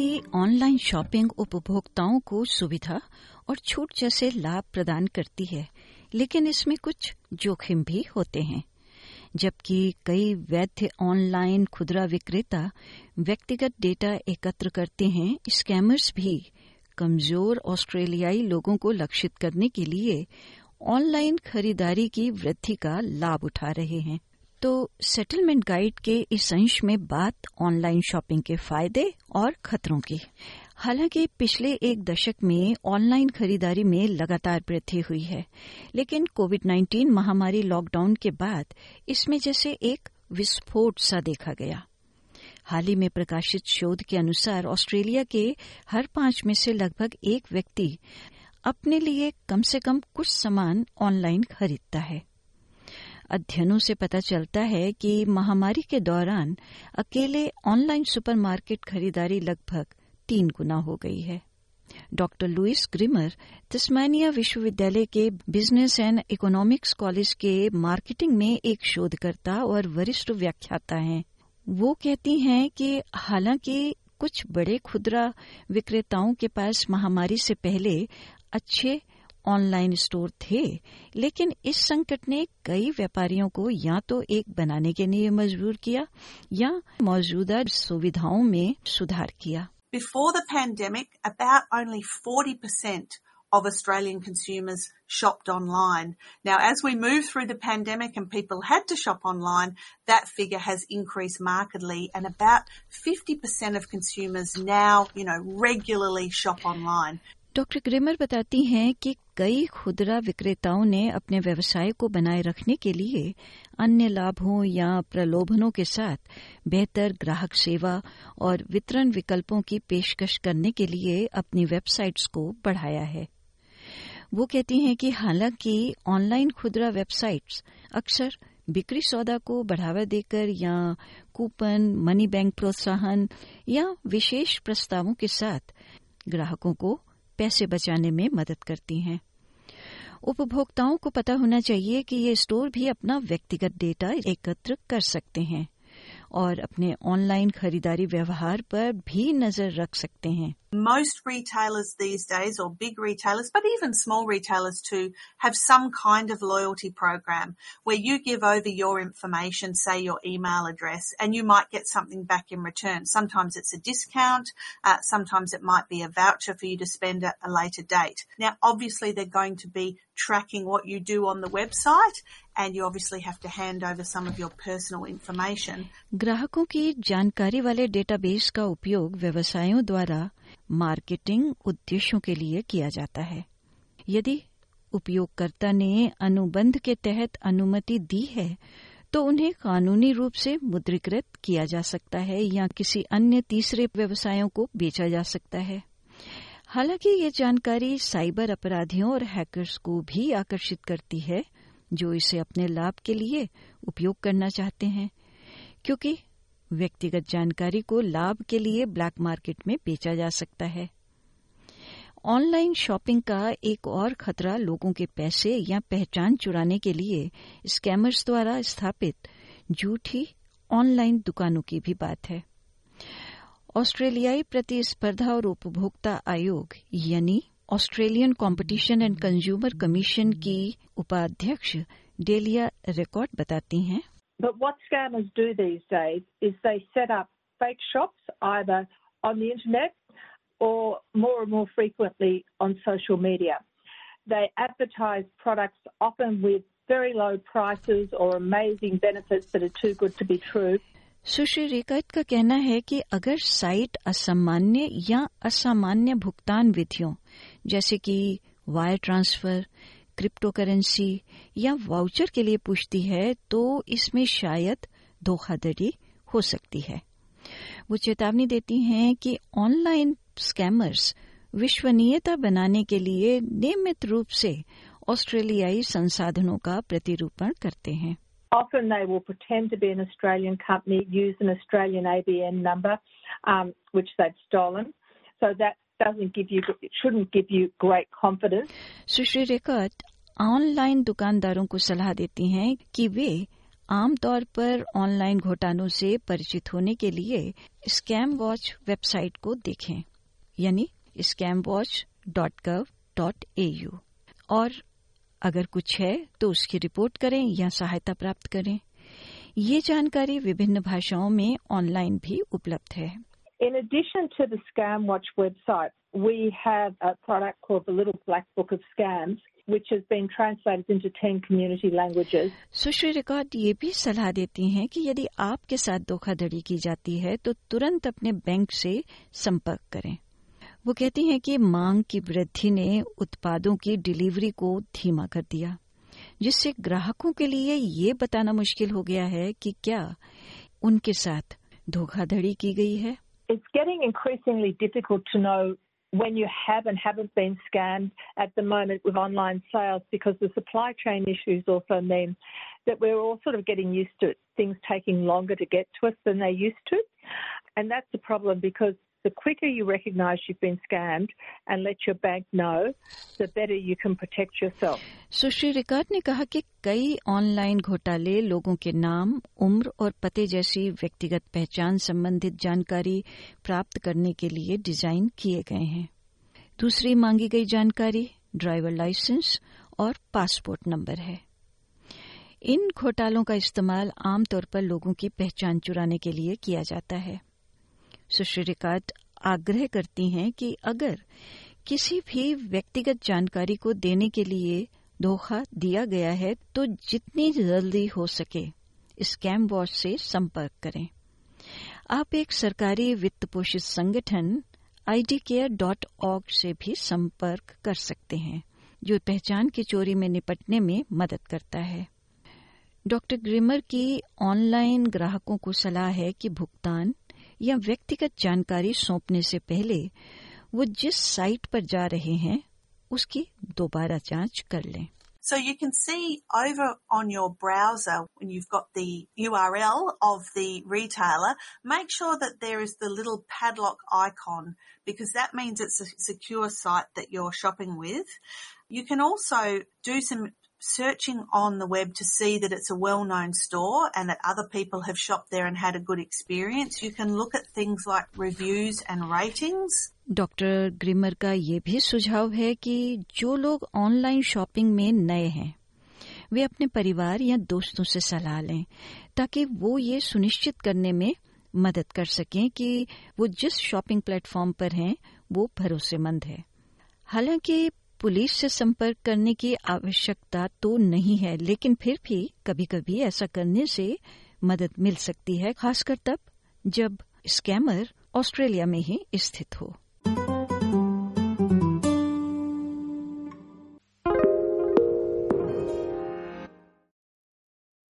हालाँकि online shopping उपभोक्ताओं को सुविधा और छूट जैसे लाभ प्रदान करती है, लेकिन इसमें कुछ जोखिम भी होते हैं। जबकि कई वैध ऑनलाइन खुदरा विक्रेता व्यक्तिगत डेटा एकत्र करते हैं, स्कैमर्स भी कमज़ोर ऑस्ट्रेलियाई लोगों को लक्षित करने के लिए ऑनलाइन खरीदारी की वृद्धि का लाभ उठा रहे हैं। तो सेटलमेंट गाइड के इस अंश में बात ऑनलाइन शॉपिंग के फ़ायदे और खतरों की। हालाँकि पिछले एक दशक में ऑनलाइन खरीदारी में लगातार वृद्धि हुई है, लेकिन कोविड 19 महामारी लॉकडाउन के बाद इसमें जैसे एक विस्फोट सा देखा गया। हाल ही में प्रकाशित शोध के अनुसार ऑस्ट्रेलिया के हर पाँच में से लगभग एक व्यक्ति अपने लिए कम से कम कुछ सामान ऑनलाइन खरीदता है। अध्ययनों से पता चलता है कि महामारी के दौरान अकेले ऑनलाइन सुपरमार्केट खरीदारी लगभग तीन गुना हो गई है। डॉक्टर लुइस ग्रिमर तस्मानिया विश्वविद्यालय के बिज़नेस एंड इकोनॉमिक्स कॉलेज के मार्केटिंग में एक शोधकर्ता और वरिष्ठ व्याख्याता हैं। वो कहती हैं कि हालाँकि कुछ बड़े खुदरा विक्रेताओं के पास महामारी से पहले अच्छे ऑनलाइन स्टोर थे लेकिन इस संकट ने कई व्यापारियों को या तो एक बनाने के लिए मजबूर किया या मौजूदा सुविधाओं में सुधार किया Before the pandemic, about only 40% of Australian consumers shopped online. Now, as we move through the pandemic and people had to shop online, that figure has increased markedly and about 50% of consumers now, you know, regularly shop online. Doctor Grimmer बताती हैं कि कई खुदरा विक्रेताओं ने अपने व्यवसाय को बनाए रखने के लिए अन्य लाभों या प्रलोभनों के साथ बेहतर ग्राहक सेवा और वितरण विकल्पों की पेशकश करने के लिए अपनी वेबसाइट्स को बढ़ाया है। वो कहती हैं कि हालाँकि ऑनलाइन खुदरा वेबसाइट्स अक्सर बिक्री सौदा को बढ़ावा देकर या कूपन, मनी बैंक प्रोत्साहन या विशेष प्रस्तावों के साथ ग्राहकों को पैसे बचाने में मदद करती हैं। उपभोक्ताओं को पता होना चाहिए कि ये स्टोर भी अपना व्यक्तिगत डेटा एकत्र कर सकते हैं और अपने ऑनलाइन खरीदारी व्यवहार पर भी नज़र रख सकते हैं। Most retailers these days, or big retailers, but even small retailers too, have some kind of loyalty program where you give over your information, say your email address, and you might get something back in return. Sometimes it's a discount, uh, sometimes it might be a voucher for you to spend at a later date. Now, obviously, they're going to be tracking what you do on the website, and you obviously have to hand over some of your personal information. ग्राहकों की जानकारी वाले database का उपयोग व्यवसायों द्वारा marketing उद्देश्यों के लिए किया जाता है। यदि उपयोगकर्ता ने अनुबंध के तहत अनुमति दी है तो उन्हें कानूनी रूप से मुद्रीकृत किया जा सकता है या किसी अन्य तीसरे व्यवसायों को बेचा जा सकता है। हालाँकि ये जानकारी साइबर अपराधियों और हैकर्स को भी आकर्षित करती है, जो इसे अपने लाभ के लिए उपयोग करना चाहते हैं, क्योंकि व्यक्तिगत जानकारी को लाभ के लिए ब्लैक मार्केट में बेचा जा सकता है। ऑनलाइन शॉपिंग का एक और खतरा लोगों के पैसे या पहचान चुराने के लिए स्कैमर्स द्वारा स्थापित झूठी ऑनलाइन दुकानों की भी बात है। ऑस्ट्रेलियाई प्रतिस्पर्धा और उपभोक्ता आयोग यानी Australian competition and consumer commission की उपाध्यक्ष डेलिया रिकॉर्ड बताती हैं But what scammers do these days is they set up fake shops either on the internet or more and more frequently on social media. They advertise products often with very low prices or amazing benefits that are too good to be true. सुश्री रेकट का कहना है कि अगर site असामान्य या असामान्य भुगतान विधियों जैसे कि वायर ट्रांसफर क्रिप्टो करेंसी या वाउचर के लिए पूछती है तो इसमें शायद धोखाधड़ी हो सकती है वो चेतावनी देती हैं कि ऑनलाइन स्कैमर्स विश्वनीयता बनाने के लिए नियमित रूप से ऑस्ट्रेलियाई संसाधनों का प्रतिरूपण करते हैं Often they will pretend to be an Australian company, use an Australian ABN number, um, which they've stolen. So that doesn't give you, it shouldn't give you great confidence. सुश्री रेकट ऑनलाइन दुकानदारों को सलाह देती हैं कि वे आमतौर पर online घोटालों से परिचित होने के लिए स्कैम वॉच वेबसाइट को देखें यानी scam watch dot gov dot A U और अगर कुछ है तो उसकी रिपोर्ट करें या सहायता प्राप्त करें। ये जानकारी विभिन्न भाषाओं में ऑनलाइन भी उपलब्ध है। In addition to the Scam Watch website, we have a product called the Little Black Book of Scams, which has been translated into 10 community languages. सुश्री रिकॉर्ड ये भी सलाह देती हैं कि यदि आपके साथ धोखाधड़ी की जाती है तो तुरंत अपने बैंक से संपर्क करें वो कहती हैं कि मांग की वृद्धि ने उत्पादों की डिलीवरी को धीमा कर दिया जिससे ग्राहकों के लिए ये बताना मुश्किल हो गया है कि क्या उनके साथ धोखाधड़ी की गई है It's getting increasingly difficult to know when you have and haven't been scammed at the moment with online sales because the supply chain issues also mean that we're all sort of getting used to things taking longer to get to us than they used to. And that's a problem because the quicker you recognize you've been scammed and let your bank know, the better you can protect yourself. सुश्री Rickard ने कहा कि कई online घोटाले लोगों के नाम उम्र और पते जैसी व्यक्तिगत पहचान संबंधित जानकारी प्राप्त करने के लिए डिज़ाइन किए गए हैं दूसरी मांगी गई जानकारी ड्राइवर लाइसेंस और पासपोर्ट नंबर है इन घोटालों का इस्तेमाल आमतौर पर लोगों की पहचान चुराने के लिए किया जाता है सुश्री रिकार्ड आग्रह करती हैं कि अगर किसी भी व्यक्तिगत जानकारी को देने के लिए धोखा दिया गया है तो जितनी जल्दी हो सके स्कैम वॉच से संपर्क करें। आप एक सरकारी वित्त पोषित संगठन ऑर्ग से भी संपर्क कर सकते हैं, जो पहचान की चोरी में निपटने में मदद करता है। डॉक्टर ग्रिमर की ऑनलाइन ग्राहकों को सलाह है कि भुगतान या व्यक्तिगत जानकारी सौंपने से पहले वो जिस साइट पर जा रहे हैं उसकी दोबारा जांच कर लें So you can see over on your browser when you've got the URL of the retailer, make sure that there is the little padlock icon because that means it's a secure site that you're shopping with. You can also do some searching on the web to see that it's a well-known store and that other people have shopped there and had a good experience. You can look at things like reviews and ratings. Doctor Grimmer का ये भी सुझाव है कि जो लोग online shopping में नए हैं वे अपने परिवार या दोस्तों से सलाह लें ताकि वो ये सुनिश्चित करने में मदद कर सकें कि वो जिस शॉपिंग प्लेटफॉर्म पर हैं वो भरोसेमंद है हालाँकि पुलिस से संपर्क करने की आवश्यकता तो नहीं है, लेकिन फिर भी कभी कभी ऐसा करने से मदद मिल सकती है, खासकर तब जब स्कैमर ऑस्ट्रेलिया में ही स्थित हो।